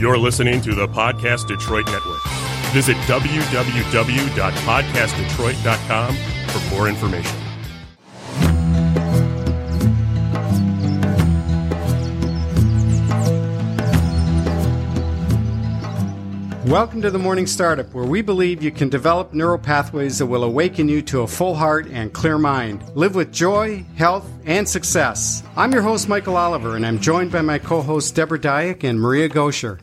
You're listening to the Podcast Detroit Network. Visit www.podcastdetroit.com for more information. Welcome to the Morning Startup, where we believe you can develop neural pathways that will awaken you to a full heart and clear mind. Live with joy, health, and success. I'm your host, Michael Oliver, and I'm joined by my co hosts, Deborah Dyack and Maria Gosher.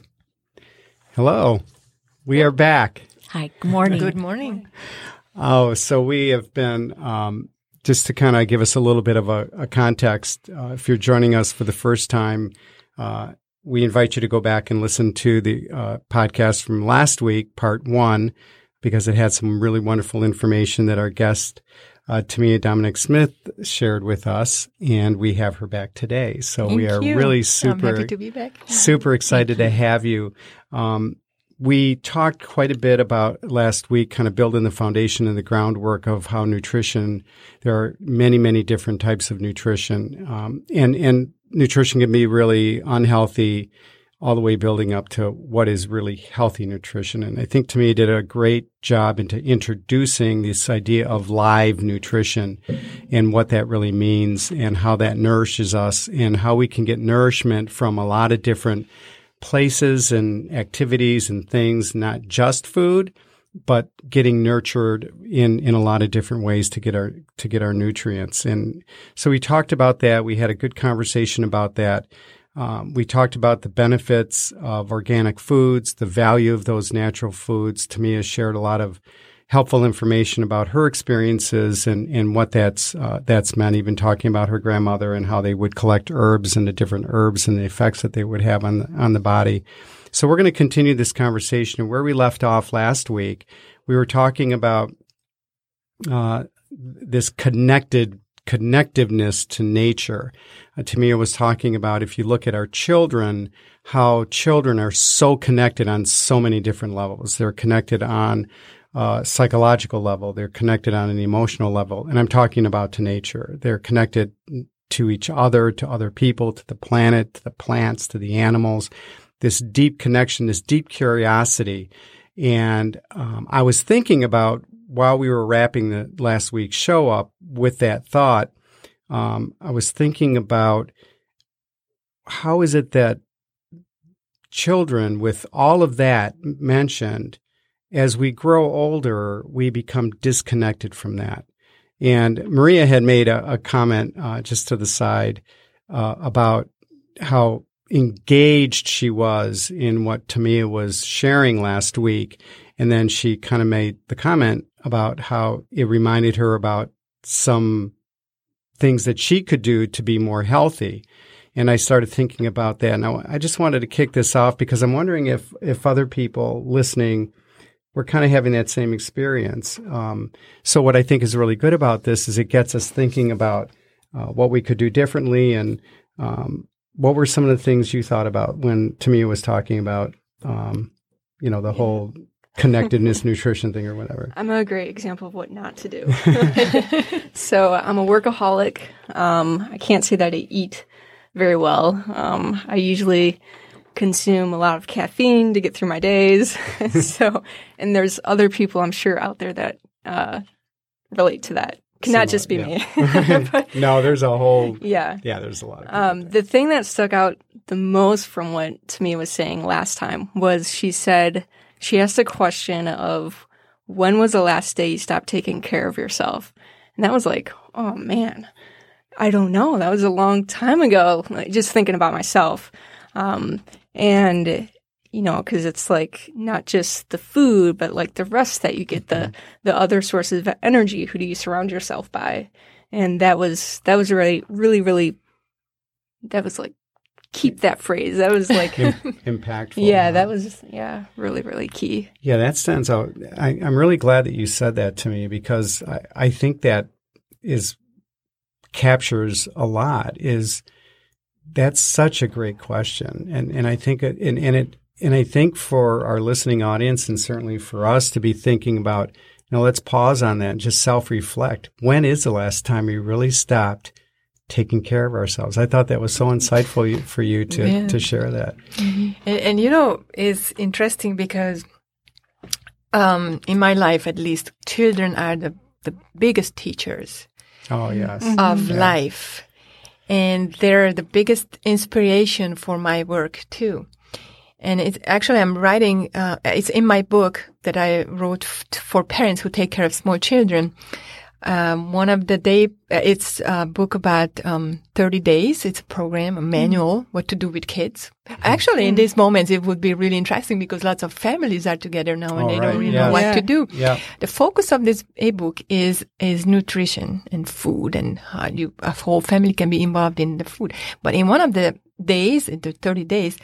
Hello. We are back. Hi. Good morning. Good morning. Oh, so we have been, um, just to kind of give us a little bit of a, a context, uh, if you're joining us for the first time, uh, we invite you to go back and listen to the uh, podcast from last week, part one, because it had some really wonderful information that our guest, uh, Tamia Dominic Smith, shared with us, and we have her back today. So Thank we are you. really I'm super, happy to be back. super excited to have you. Um, we talked quite a bit about last week, kind of building the foundation and the groundwork of how nutrition. There are many, many different types of nutrition, um, and and nutrition can be really unhealthy, all the way building up to what is really healthy nutrition. And I think Tamia, did a great job into introducing this idea of live nutrition and what that really means, and how that nourishes us, and how we can get nourishment from a lot of different places and activities and things, not just food, but getting nurtured in, in a lot of different ways to get our, to get our nutrients. And so we talked about that. We had a good conversation about that. Um, we talked about the benefits of organic foods, the value of those natural foods. Tamia shared a lot of helpful information about her experiences and, and what that's uh, that's meant. Even talking about her grandmother and how they would collect herbs and the different herbs and the effects that they would have on the, on the body. So we're going to continue this conversation. Where we left off last week, we were talking about uh, this connected connectiveness to nature. Uh, Tamia was talking about if you look at our children, how children are so connected on so many different levels. They're connected on uh, psychological level. They're connected on an emotional level. And I'm talking about to nature. They're connected to each other, to other people, to the planet, to the plants, to the animals. This deep connection, this deep curiosity. And um, I was thinking about while we were wrapping the last week's show up with that thought, um, I was thinking about how is it that children, with all of that mentioned, as we grow older, we become disconnected from that. And Maria had made a, a comment uh, just to the side uh, about how engaged she was in what Tamia was sharing last week. And then she kind of made the comment about how it reminded her about some things that she could do to be more healthy. And I started thinking about that. Now, I just wanted to kick this off because I'm wondering if, if other people listening were kind of having that same experience. Um, so what I think is really good about this is it gets us thinking about uh, what we could do differently and um, what were some of the things you thought about when Tamia was talking about, um, you know, the whole connectedness nutrition thing or whatever. I'm a great example of what not to do. so I'm a workaholic. Um, I can't say that I eat very well. Um, I usually consume a lot of caffeine to get through my days. so, and there's other people I'm sure out there that uh, relate to that. Can Cannot just be yeah. me. But, no, there's a whole yeah. yeah. There's a lot. Of Um, the thing that stuck out the most from what Tamia was saying last time was she said she asked a question of when was the last day you stopped taking care of yourself, and that was like, oh man, I don't know. That was a long time ago. Like, just thinking about myself, um, and you know, because it's like not just the food, but like the rest that you get, the mm-hmm. the other sources of energy. Who do you surround yourself by? And that was that was really really really that was like keep that phrase. That was like Im- impactful. yeah, that was yeah really really key. Yeah, that stands out. I, I'm really glad that you said that to me because I, I think that is captures a lot. Is that's such a great question, and and I think it, and and it and I think for our listening audience and certainly for us to be thinking about, you know, let's pause on that and just self reflect. When is the last time we really stopped taking care of ourselves. I thought that was so insightful for you to, Yeah. to share that. And, and you know, it's interesting because um, in my life, at least, children are the, the biggest teachers Oh, yes. of life. And they're the biggest inspiration for my work too. And it's actually, I'm writing, uh, it's in my book that I wrote f- for parents who take care of small children. Um, one of the day, uh, it's a book about, um, 30 days. It's a program, a manual, what to do with kids. Actually, in these moments, it would be really interesting because lots of families are together now and Oh, they right. don't really Yeah. know what Yeah. to do. Yeah. The focus of this ebook is is nutrition and food, and how you a whole family can be involved in the food. But in one of the days, in the thirty days,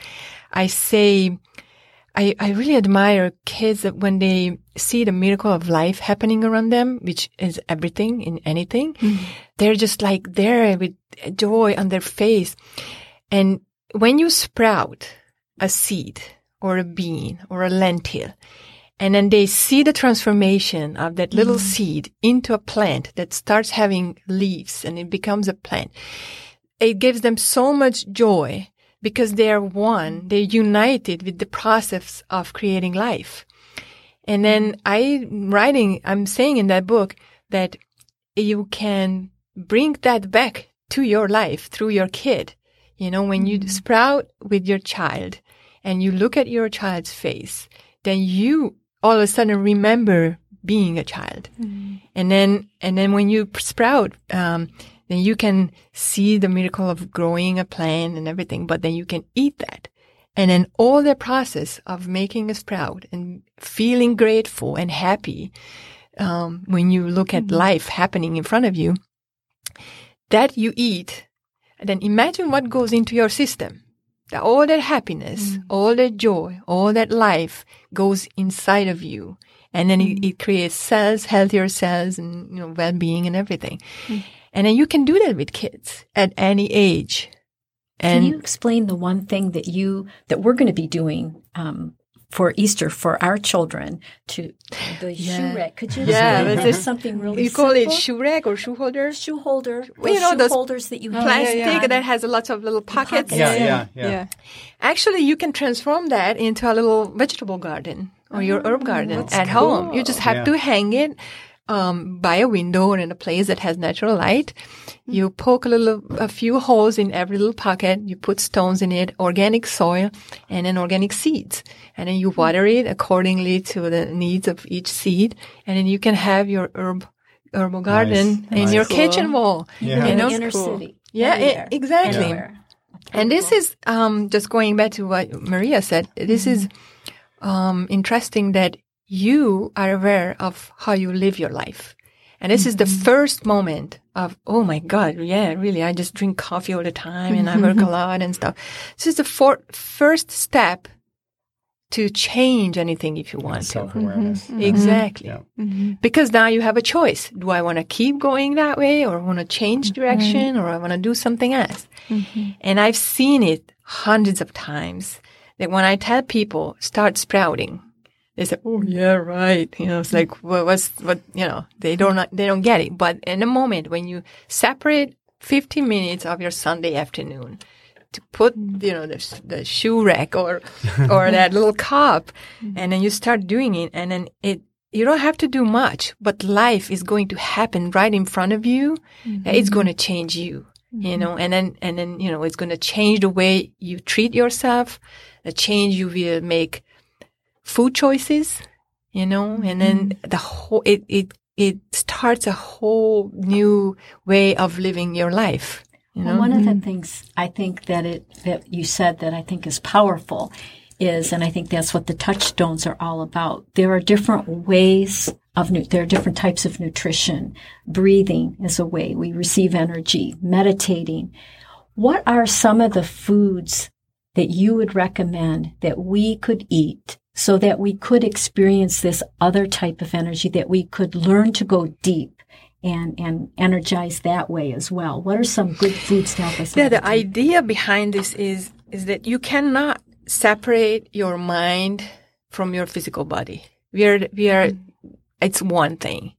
I say, I I really admire kids that when they see the miracle of life happening around them, which is everything in anything, mm-hmm. they're just like there with joy on their face, and when you sprout a seed or a bean or a lentil, and then they see the transformation of that little mm-hmm. seed into a plant that starts having leaves and it becomes a plant. It gives them so much joy because they are one, they're united with the process of creating life. And then I writing, I'm saying in that book that you can bring that back to your life through your kid. You know, when you sprout with your child and you look at your child's face, then you all of a sudden remember being a child. And then, and then when you sprout, um, then you can see the miracle of growing a plant and everything, but then you can eat that. And then all the process of making a sprout and feeling grateful and happy, um, when you look at mm-hmm. life happening in front of you, that you eat, then imagine what goes into your system. That all that happiness, mm-hmm. all that joy, all that life goes inside of you. And then it, mm-hmm. it creates cells, healthier cells and, you know, well-being and everything. Mm. And then you can do that with kids at any age. And Can you explain the one thing that you that we're going to be doing um, for Easter for our children to the Yeah. shoe rack? Could you Yeah, explain but that? this- something really you call it shoe rack or shoe holder? shoe holder? Well, you know, shoe those holders that you have Plastic on- that has lots of little pockets. pockets. Yeah, Yeah. yeah, yeah. Actually, you can transform that into a little vegetable garden or your herb garden at home. You just have Yeah. to hang it um, by a window or in a place that has natural light. You poke a little, a few holes in every little pocket. You put stones in it, organic soil, and then organic seeds. And then you water it accordingly to the needs of each seed. And then you can have your herb, herbal garden in Nice. your Cool. kitchen wall. Yeah. You in know? the inner cool. city. Yeah, Everywhere. e- exactly. Everywhere. And this is um, just going back to what Maria said. This is um, interesting that you are aware of how you live your life. And this is the mm-hmm. first moment of, oh my God, yeah, really, I just drink coffee all the time and I work a mm-hmm. lot and stuff. This is the for- first step to change anything if you want to. Self-awareness. Mm-hmm. Exactly. Yeah. Because now you have a choice. Do I want to keep going that way or want to change direction or I want to do something else? And I've seen it hundreds of times that when I tell people start sprouting, they say, "Oh yeah, right." You know, it's mm-hmm. like, well, what's what? You know, they don't they don't get it. But in a moment when you separate 15 minutes of your Sunday afternoon to put, mm-hmm. you know, the the shoe rack or or that little cup, mm-hmm. and then you start doing it, and then it you don't have to do much, but life is going to happen right in front of you. It's going to change you, you know, and then, and then, you know, it's going to change the way you treat yourself, the change you will make food choices, you know, and mm-hmm. then the whole, it, it, it starts a whole new way of living your life. You know? Well, one of the mm-hmm. things I think that it that you said that I think is powerful is, and I think that's what the touchstones are all about. There are different ways of nu- there are different types of nutrition. Breathing is a way we receive energy. Meditating. What are some of the foods that you would recommend that we could eat so that we could experience this other type of energy that we could learn to go deep and and energize that way as well. What are some good foods to help us? Yeah, the idea behind this is is that you cannot separate your mind from your physical body. We are we are it's one thing.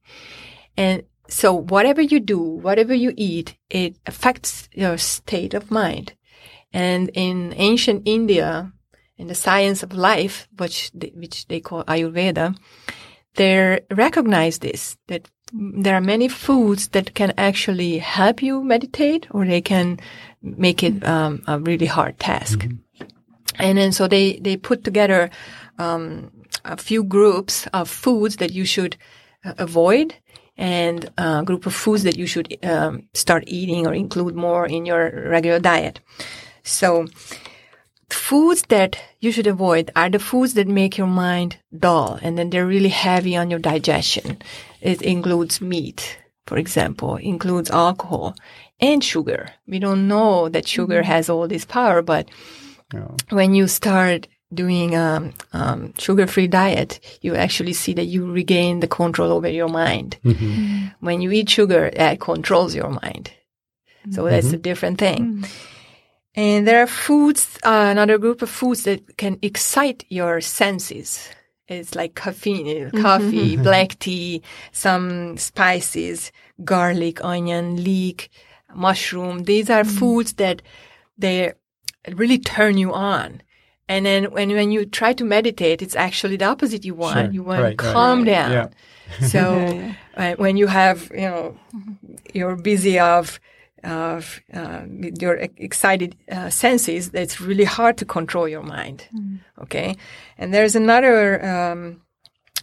And so whatever you do, whatever you eat, it affects your state of mind. And in ancient India, in the science of life, which they, which they call Ayurveda, they recognize this, that there are many foods that can actually help you meditate or they can make it um, a really hard task. Mm-hmm. And then so they, they put together um, a few groups of foods that you should uh, avoid and a group of foods that you should um, start eating or include more in your regular diet. So foods that you should avoid are the foods that make your mind dull and then they're really heavy on your digestion. It includes meat, for example, includes alcohol and sugar. We don't know that sugar mm-hmm. has all this power, but when you start doing a um, um, sugar-free diet, you actually see that you regain the control over your mind. Mm-hmm. When you eat sugar, it controls your mind. So mm-hmm. that's a different thing. Mm-hmm. And there are foods, uh, another group of foods that can excite your senses. It's like caffeine, mm-hmm. coffee, black tea, some spices, garlic, onion, leek, mushroom. These are mm. foods that they really turn you on. And then when, when you try to meditate, it's actually the opposite you want. Sure. You want right, to calm right. down. Yeah. So yeah, yeah. Uh, when you have, you know, you're busy of, of uh, your excited uh, senses, it's really hard to control your mind. Mm. Okay. And there's another, um,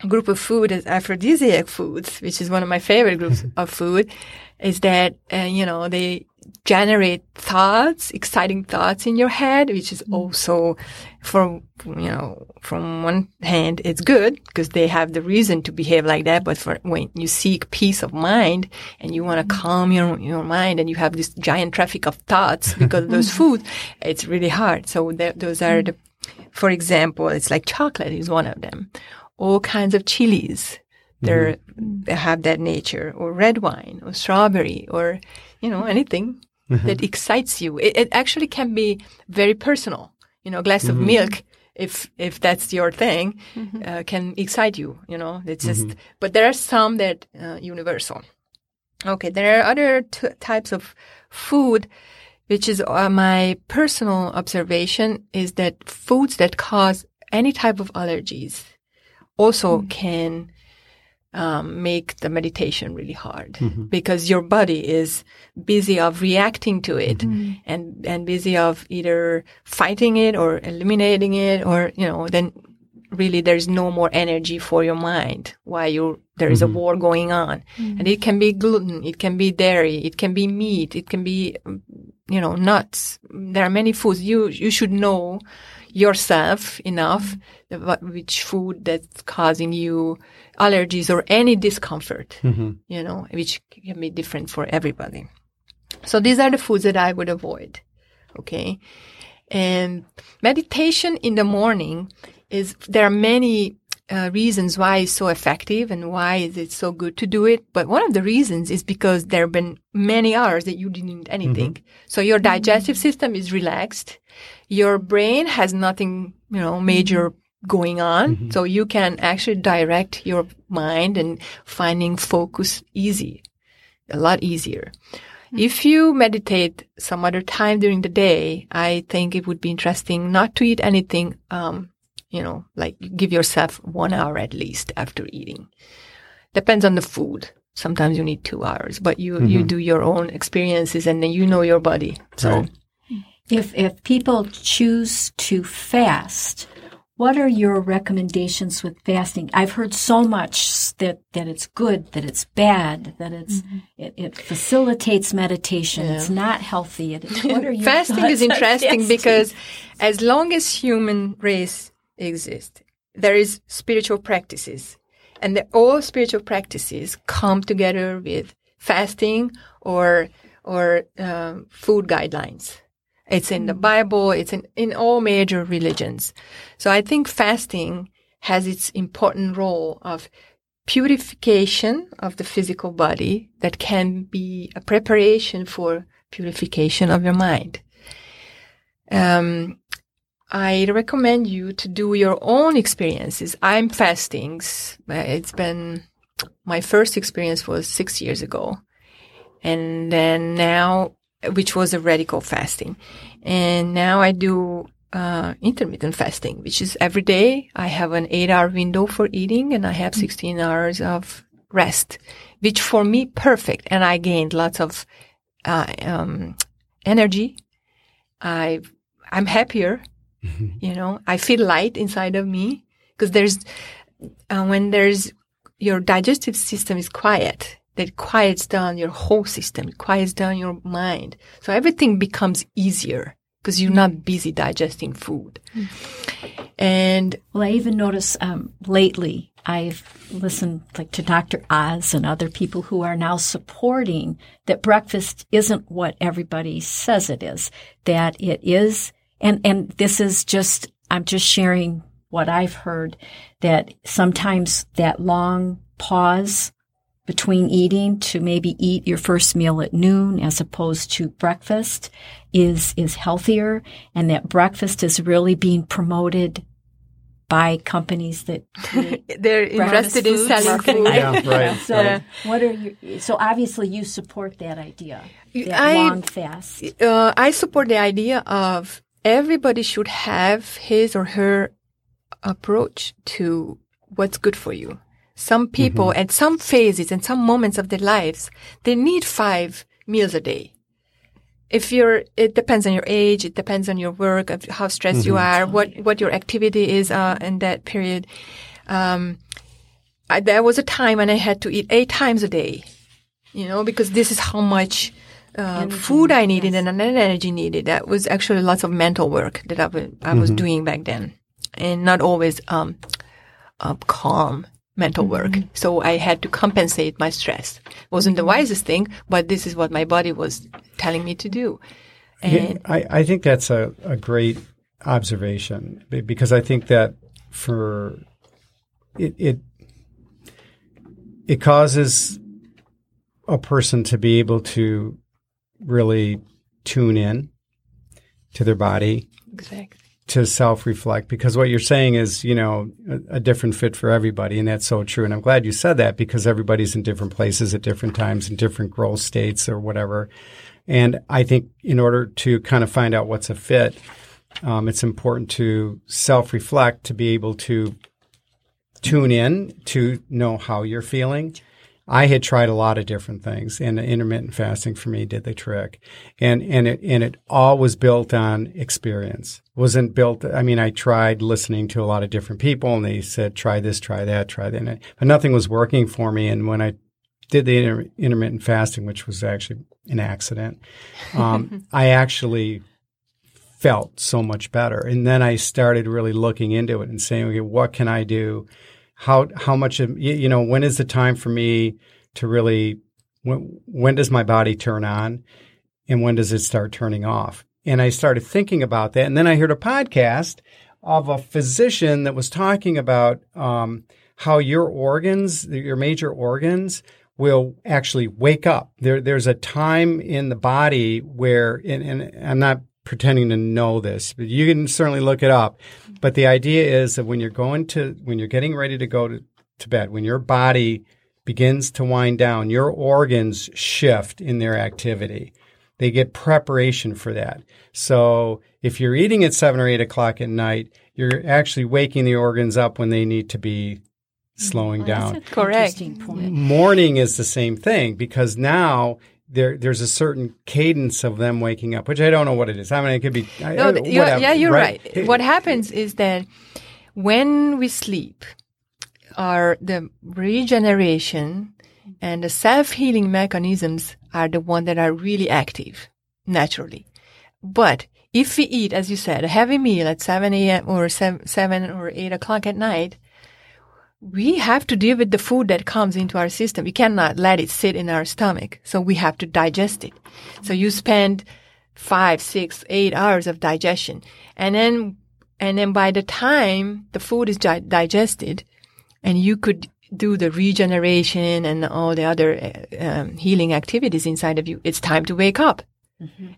group of food is aphrodisiac foods, which is one of my favorite groups of food, is that, uh, you know, they generate thoughts, exciting thoughts in your head, which is mm. also from, you know, from one hand, it's good because they have the reason to behave like that. But for when you seek peace of mind and you want to mm. calm your, your mind and you have this giant traffic of thoughts because of those mm. foods, it's really hard. So those are the, for example, it's like chocolate is one of them. All kinds of chilies. They're, mm-hmm. they have that nature or red wine or strawberry or, you know, anything mm-hmm. that excites you. It, it, actually can be very personal. You know, a glass mm-hmm. of milk, if if that's your thing, mm-hmm. uh, can excite you. You know, it's just. Mm-hmm. But there are some that uh, universal. Okay, there are other t- types of food, which is uh, my personal observation is that foods that cause any type of allergies also mm. can um, make the meditation really hard mm-hmm. because your body is busy of reacting to it mm-hmm. and and busy of either fighting it or eliminating it or you know then really there's no more energy for your mind while you there is mm-hmm. a war going on mm-hmm. and it can be gluten it can be dairy it can be meat it can be you know nuts there are many foods you you should know yourself enough mm-hmm. which food that's causing you allergies or any discomfort, mm-hmm. you know, which can be different for everybody. So these are the foods that I would avoid. Okay. And meditation in the morning is, there are many uh, reasons why it's so effective and why is it so good to do it. But one of the reasons is because there have been many hours that you didn't eat anything. Mm-hmm. So your digestive system is relaxed. Your brain has nothing, you know, major going on. Mm-hmm. So you can actually direct your mind and finding focus easy, a lot easier. Mm-hmm. If you meditate some other time during the day, I think it would be interesting not to eat anything, um, you know, like give yourself one hour at least after eating. Depends on the food. Sometimes you need two hours, but you, mm-hmm. you do your own experiences and then you know your body. So. Right. If, if people choose to fast, what are your recommendations with fasting? I've heard so much that, that it's good, that it's bad, that it's mm-hmm. it, it, facilitates meditation. Yeah. It's not healthy. It, what are your fasting is interesting because as long as human race exists, there is spiritual practices, and the, all spiritual practices come together with fasting or or um, food guidelines. It's in the mm. Bible. It's in, in all major religions. So I think fasting has its important role of purification of the physical body that can be a preparation for purification of your mind. Um, I recommend you to do your own experiences. I'm fasting. It's been my first experience was six years ago. And then now, which was a radical fasting. And now I do uh, intermittent fasting, which is every day I have an eight hour window for eating and I have 16 hours of rest, which for me perfect. And I gained lots of uh, um, energy. I I'm happier. You know, I feel light inside of me because there's uh, when there's your digestive system is quiet. That quiets down your whole system. It quiets down your mind. So everything becomes easier because you're not busy digesting food. And Well, I even notice um, lately I've listened like to Dr. Oz and other people who are now supporting that breakfast isn't what everybody says it is. That it is, and and this is just I'm just sharing what I've heard that sometimes that long pause between eating to maybe eat your first meal at noon as opposed to breakfast is is healthier and that breakfast is really being promoted by companies that they're interested in selling food. Yeah, right. So right. what are you so obviously you support that idea. That I- long fast. uh, I support the idea of everybody should have his or her approach to what's good for you. Some people at some phases and some moments of their lives, they need five meals a day. If you're, it depends on your age, it depends on your work, how stressed you are, what, what your activity is, uh, in that period. Um, I, there was a time when I had to eat eight times a day, you know, because this is how much uh, food I needed and then energy needed. That was actually lots of mental work that I wa- I was doing back then, and not always um, uh, calm mental work. So I had to compensate my stress. wasn't the wisest thing, but this is what my body was telling me to do. Yeah, I, I think that's a, a great observation because I think that for it, it it causes a person to be able to really tune in to their body exactly. to self reflect because what you're saying is, you know, a, a different fit for everybody. And that's so true. And I'm glad you said that because everybody's in different places at different times in different growth states or whatever. And I think in order to kind of find out what's a fit, um, it's important to self reflect to be able to tune in to know how you're feeling. I had tried a lot of different things, and intermittent fasting for me did the trick. And and it and it all was built on experience. wasn't built. I mean, I tried listening to a lot of different people, and they said try this, try that, try that, and- but nothing was working for me. And when I did the inter- intermittent fasting, which was actually an accident, um, I actually felt so much better. And then I started really looking into it and saying, okay, what can I do? How how much of you know when is the time for me to really when when does my body turn on and when does it start turning off? And I started thinking about that, and then I heard a podcast of a physician that was talking about um, how your organs, your major organs, will actually wake up. There, there's a time in the body where, and, and I'm not pretending to know this, but you can certainly look it up. But the idea is that when you're going to, when you're getting ready to go to, to bed, when your body begins to wind down, your organs shift in their activity. They get preparation for that. So if you're eating at seven or eight o'clock at night, you're actually waking the organs up when they need to be slowing down. That's an Correct. point. Morning is the same thing because now there there's a certain cadence of them waking up, which I don't know what it is. I mean, it could be No, I- you're, whatever, yeah, you're right. What happens is that when we sleep, our the regeneration and the self-healing mechanisms are the ones that are really active naturally. But if we eat, as you said, a heavy meal at 7 a.m. or 7, 7 or 8 o'clock at night, we have to deal with the food that comes into our system. We cannot let it sit in our stomach. So we have to digest it. So you spend five, six, eight hours of digestion. And then, and then by the time the food is di- digested and you could do the regeneration and all the other uh, um, healing activities inside of you, it's time to wake up.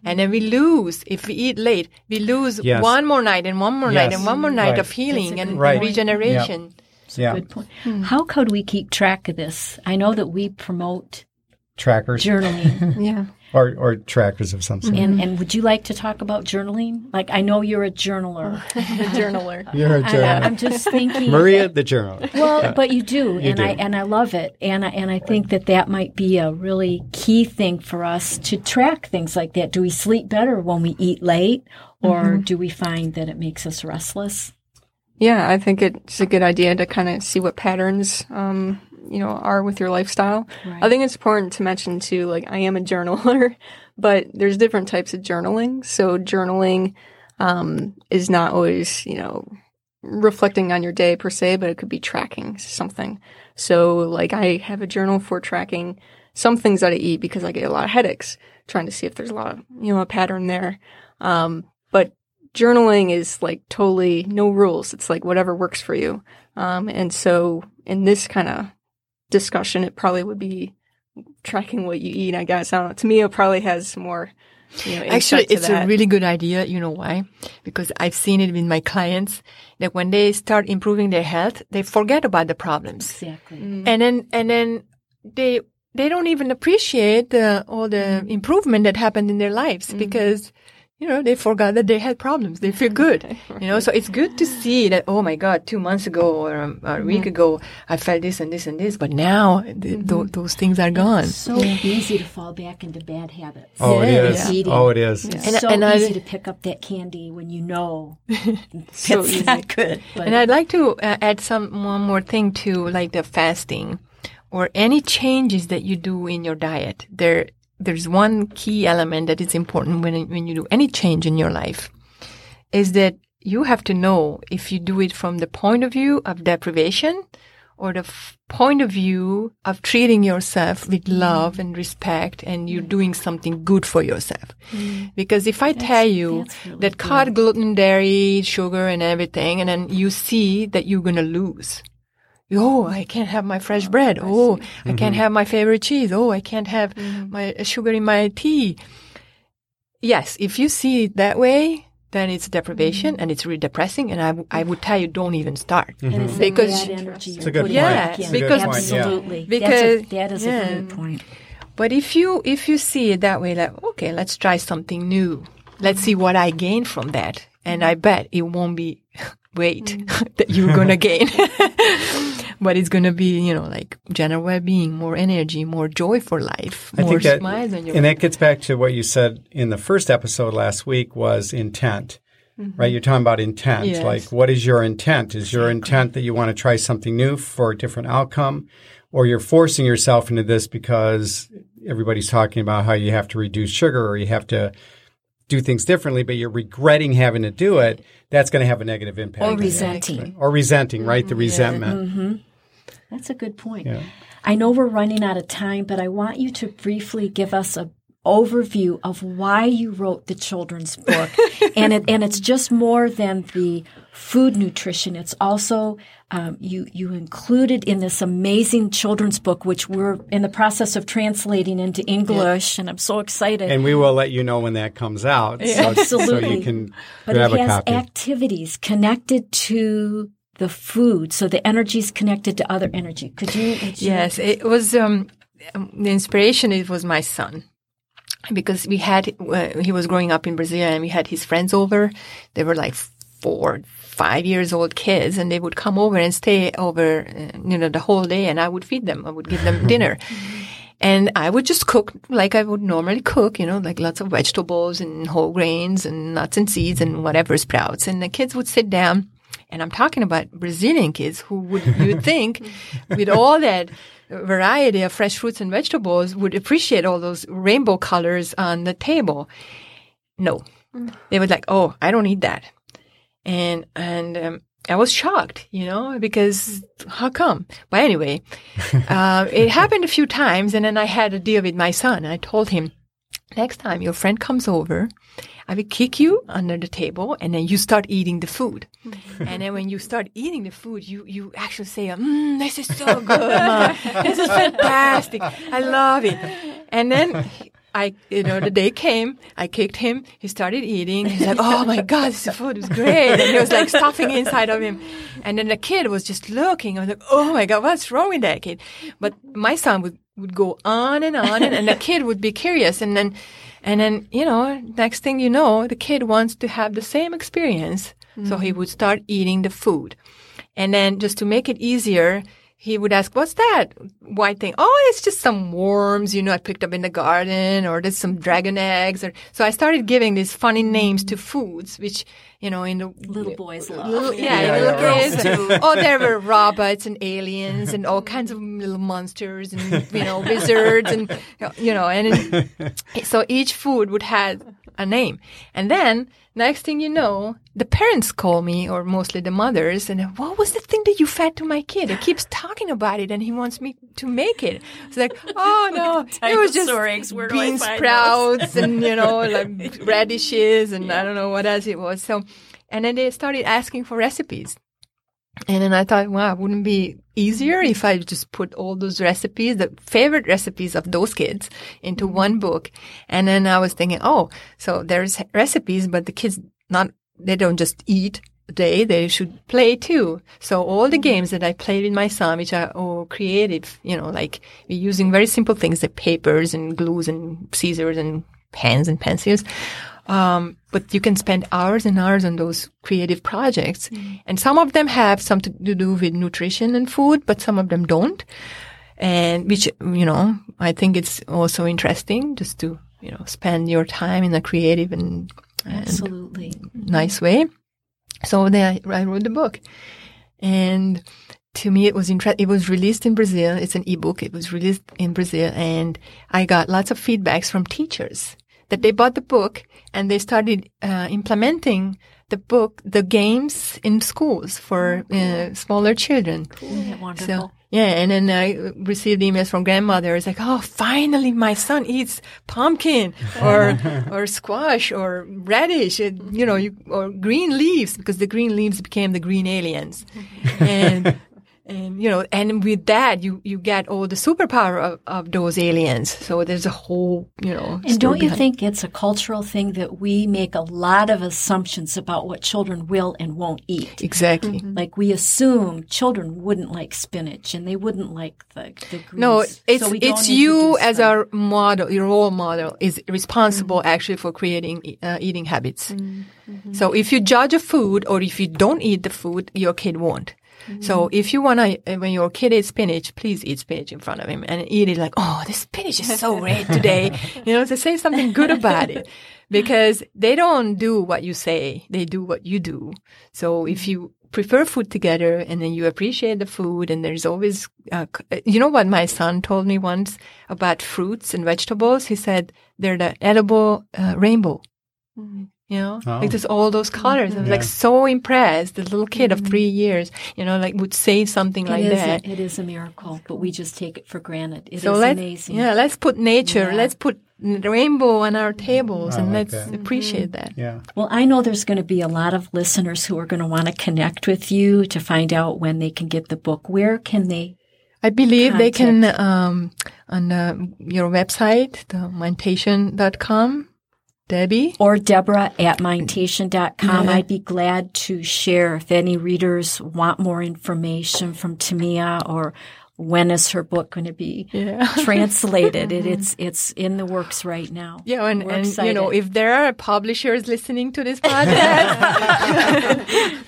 And then we lose, if we eat late, we lose Yes. one more night and one more night and one more night Right. of healing and, and Right. regeneration. It's a Yeah. good point. Hmm. How could we keep track of this? I know that we promote Trackers journaling. Yeah. or, or trackers of some sort. and, and would you like to talk about journaling? Like, I know you're a journaler. The journaler. You're a I, journal. I'm just thinking. Maria, the journal. Well, but you do, and do. I and I love it, and I and I think that that might be a really key thing for us to track things like that. Do we sleep better when we eat late, or mm-hmm. do we find that it makes us restless? Yeah, I think it's a good idea to kind of see what patterns, um, you know, are with your lifestyle. I think it's important to mention too, like I am a journaler, but there's different types of journaling. So journaling, um, is not always, you know, reflecting on your day per se, but it could be tracking something. So like I have a journal for tracking some things that I eat because I get a lot of headaches, trying to see if there's a lot of, you know, a pattern there. Um, journaling is like totally no rules. It's like whatever works for you. Um, and so in this kind of discussion, it probably would be tracking what you eat. I guess I don't know. To me, it probably has more. You know, Actually, it's that. a really good idea. You know why? Because I've seen it with my clients that when they start improving their health, they forget about the problems. Exactly. Mm. And then, and then they, they don't even appreciate the, all the mm. improvement that happened in their lives mm. because, you know, they forgot that they had problems. They feel good. You know, so it's good to see that, oh my God, two months ago or a, a week mm-hmm. ago, I felt this and this and this, but now th- tho- mm-hmm. those things are gone. So easy to fall back into bad habits. Oh, it Yeah. is. Eating. Oh, it is. It's And- so and I- easy to pick up that candy when you know So it's easy. not good. But And I'd like to uh, add some one more thing to like the fasting or any changes that you do in your diet. There, there's one key element that is important when when you do any change in your life, is that you have to know if you do it from the point of view of deprivation or the f- point of view of treating yourself with love and respect and you're doing something good for yourself. Because if I tell you really that cut gluten, dairy, sugar and everything, and then you see that you're going to lose. Oh, I can't have my fresh ah, bread. Oh, I can't mm-hmm. have my favorite cheese. Oh, I can't have mm-hmm. my uh, sugar in my tea. Yes, if you see it that way, then it's deprivation mm-hmm. and it's really depressing. And I, w- I would tell you, don't even start. and it's Because- that bad energy It's a good point. back Yeah, in. because- absolutely, Because- That's a, that is yeah. a great point. But if you if you see it that way, like okay, let's try something new. Let's see what I gain from that, and I bet it won't be weight that you're gonna gain, but it's gonna be you know like general well-being, more energy, more joy for life, I more think that, smiles on your and that gets back to what you said in the first episode last week was intent, mm-hmm. right? You're talking about intent. Yes. Like, what is your intent? Is your intent that you want to try something new for a different outcome, or you're forcing yourself into this because everybody's talking about how you have to reduce sugar or you have to do things differently, but you're regretting having to do it. That's going to have a negative impact. Or resenting. Or resenting, right? The mm-hmm. resentment. Mm-hmm. That's a good point. Yeah. I know we're running out of time, but I want you to briefly give us a overview of why you wrote the children's book. and it and it's just more than the food nutrition. It's also um, you you included in this amazing children's book, which we're in the process of translating into English, and I'm so excited. And we will let you know when that comes out. So, so Absolutely. you can but grab it a has copy. activities connected to the food, so the energy is connected to other energy. Could you? you- Yes, it was um, the inspiration. It was my son because we had uh, he was growing up in Brazil and we had his friends over. They were like four, five years old kids, and they would come over and stay over, uh, you know, the whole day, and I would feed them. I would give them dinner. And I would just cook like I would normally cook, you know, like lots of vegetables and whole grains and nuts and seeds and whatever sprouts. And the kids would sit down and I'm talking about Brazilian kids who would, you think, with all that variety of fresh fruits and vegetables, would appreciate all those rainbow colors on the table. No, they would like, oh, I don't eat that, and and um, I was shocked, you know, because how come? But anyway, uh, it happened a few times, and then I had a deal with my son. I told him, next time your friend comes over, I will kick you under the table and then you start eating the food. and then when you start eating the food, you, you actually say, mm, this is so good, Mom. This is fantastic. I love it. And then I, you know, the day came, I kicked him, he started eating. He's like, oh my God, this food is great. And he was like stuffing inside of him. And then the kid was just looking. I was like, oh my God, what's wrong with that kid? But my son would, would go on and on and, and the kid would be curious. And then, and then, you know, next thing you know, the kid wants to have the same experience. So he mm. would start eating the food. And then just to make it easier, he would ask, what's that white thing? Oh, it's just some worms, you know, I picked up in the garden or there's some dragon eggs. Or, so I started giving these funny names to foods, which, you know, in the Little boys love. little, yeah, Yeah, little yeah, kids. oh, there were robots and aliens and all kinds of little monsters and, you know, wizards and, you know, and so each food would have a name. And then next thing you know, the parents call me or mostly the mothers and what was the thing that you fed to my kid? He keeps talking about it and he wants me to make it. It's like, oh no, it was just eggs, bean sprouts and, you know, like radishes and I don't know what else it was. So, and then they started asking for recipes. And then I thought, wow, wouldn't it be easier if I just put all those recipes, the favorite recipes of those kids into mm-hmm. one book? And then I was thinking, oh, so there's recipes, but the kids not, they don't just eat day, they should play too. So all the mm-hmm. games that I played with my son, which are all creative, you know, like using very simple things like papers and glues and scissors and pens and pencils. Um, but you can spend hours and hours on those creative projects. And some of them have something to do with nutrition and food, but some of them don't. And which, you know, I think it's also interesting just to, you know, spend your time in a creative and, and Absolutely. nice way. So then I, I wrote the book. And to me, it was inter- it was released in Brazil. It's an ebook. It was released in Brazil and I got lots of feedbacks from teachers that they bought the book and they started uh, implementing the book, the games in schools for uh, smaller children. Wonderful? So yeah, and then I received emails from grandmothers like, "Oh, finally, my son eats pumpkin or or squash or radish, you know, you, or green leaves because the green leaves became the green aliens." and and you know, and with that, you you get all the superpower of, of those aliens. So there's a whole, you know. And don't you behind- think it's a cultural thing that we make a lot of assumptions about what children will and won't eat? exactly? Mm-hmm. Like we assume children wouldn't like spinach and they wouldn't like the, the greens. No, it's So it's you as them. our model, your role model is responsible mm-hmm. actually for creating uh, eating habits. Mm-hmm. So if you judge a food or if you don't eat the food, your kid won't. So if you wanna, uh, when your kid eats spinach, please eat spinach in front of him and eat it like, oh, this spinach is so red today. You know, to say something good about it. Because they don't do what you say, they do what you do. So if you prefer food together and then you appreciate the food and there's always, uh, you know what my son told me once about fruits and vegetables? He said they're the edible uh, rainbow. You know, Oh. like just all those colors. I was like so impressed. The little kid of three years, you know, like would say something It like is a- that. it is a miracle, but we just take it for granted. It is so let's, amazing. yeah, let's put nature, Yeah. let's put rainbow on our tables I and like let's that. appreciate that. Yeah. Well, I know there's going to be a lot of listeners who are going to want to connect with you to find out when they can get the book. Where can they? I believe they can, um, on uh, your website, the mentation.com, Debbie. Or Deborah at mindtation.com. Yeah. I'd be glad to share if any readers want more information from Tamia or when is her book going to be Yeah. translated. it, mm-hmm. it's, it's in the works right now. Yeah, and, and you know, if there are publishers listening to this podcast,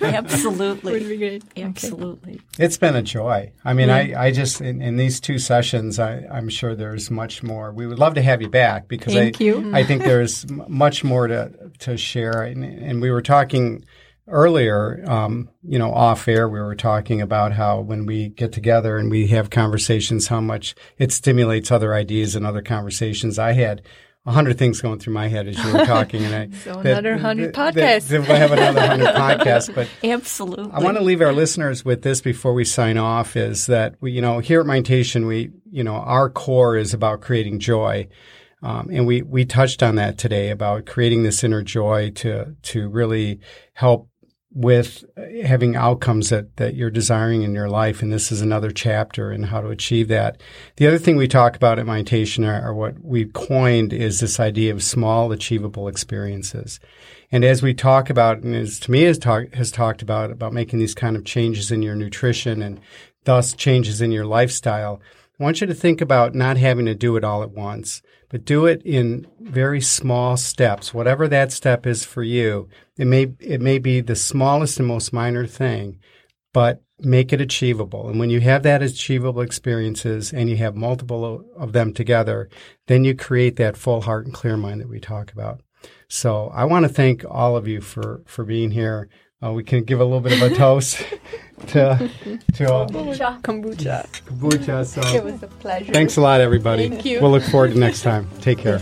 Absolutely. would be great. Absolutely. It's been a joy. I mean, I, I just, in, in these two sessions, I, I'm sure there's much more. We would love to have you back because Thank I, you. I think there's much more to, to share. And, and we were talking earlier, um, you know, off air, we were talking about how when we get together and we have conversations, how much it stimulates other ideas and other conversations. I had a hundred things going through my head as you were talking, and I So another 100 that- podcasts. that we'll have another hundred podcasts, but Absolutely. I want to leave our listeners with this before we sign off is that we, you know, here at Mindtation, we, you know, our core is about creating joy. Um, and we, we touched on that today about creating this inner joy to, to really help with having outcomes that, that you're desiring in your life. And this is another chapter in how to achieve that. The other thing we talk about at Mindtation are, are what we've coined is this idea of small achievable experiences. And as we talk about, and as Tamia has, talk, has talked about, about making these kind of changes in your nutrition and thus changes in your lifestyle, I want you to think about not having to do it all at once, but do it in very small steps. Whatever that step is for you, it may it may be the smallest and most minor thing, but make it achievable. And when you have that achievable experiences and you have multiple of them together, then you create that full heart and clear mind that we talk about. So I want to thank all of you for for being here. Uh, we can give a little bit of a toast to to uh, Kombucha. Kombucha. kombucha. So It was a pleasure. thanks a lot, everybody. Thank you. We'll look forward to next time. Take care.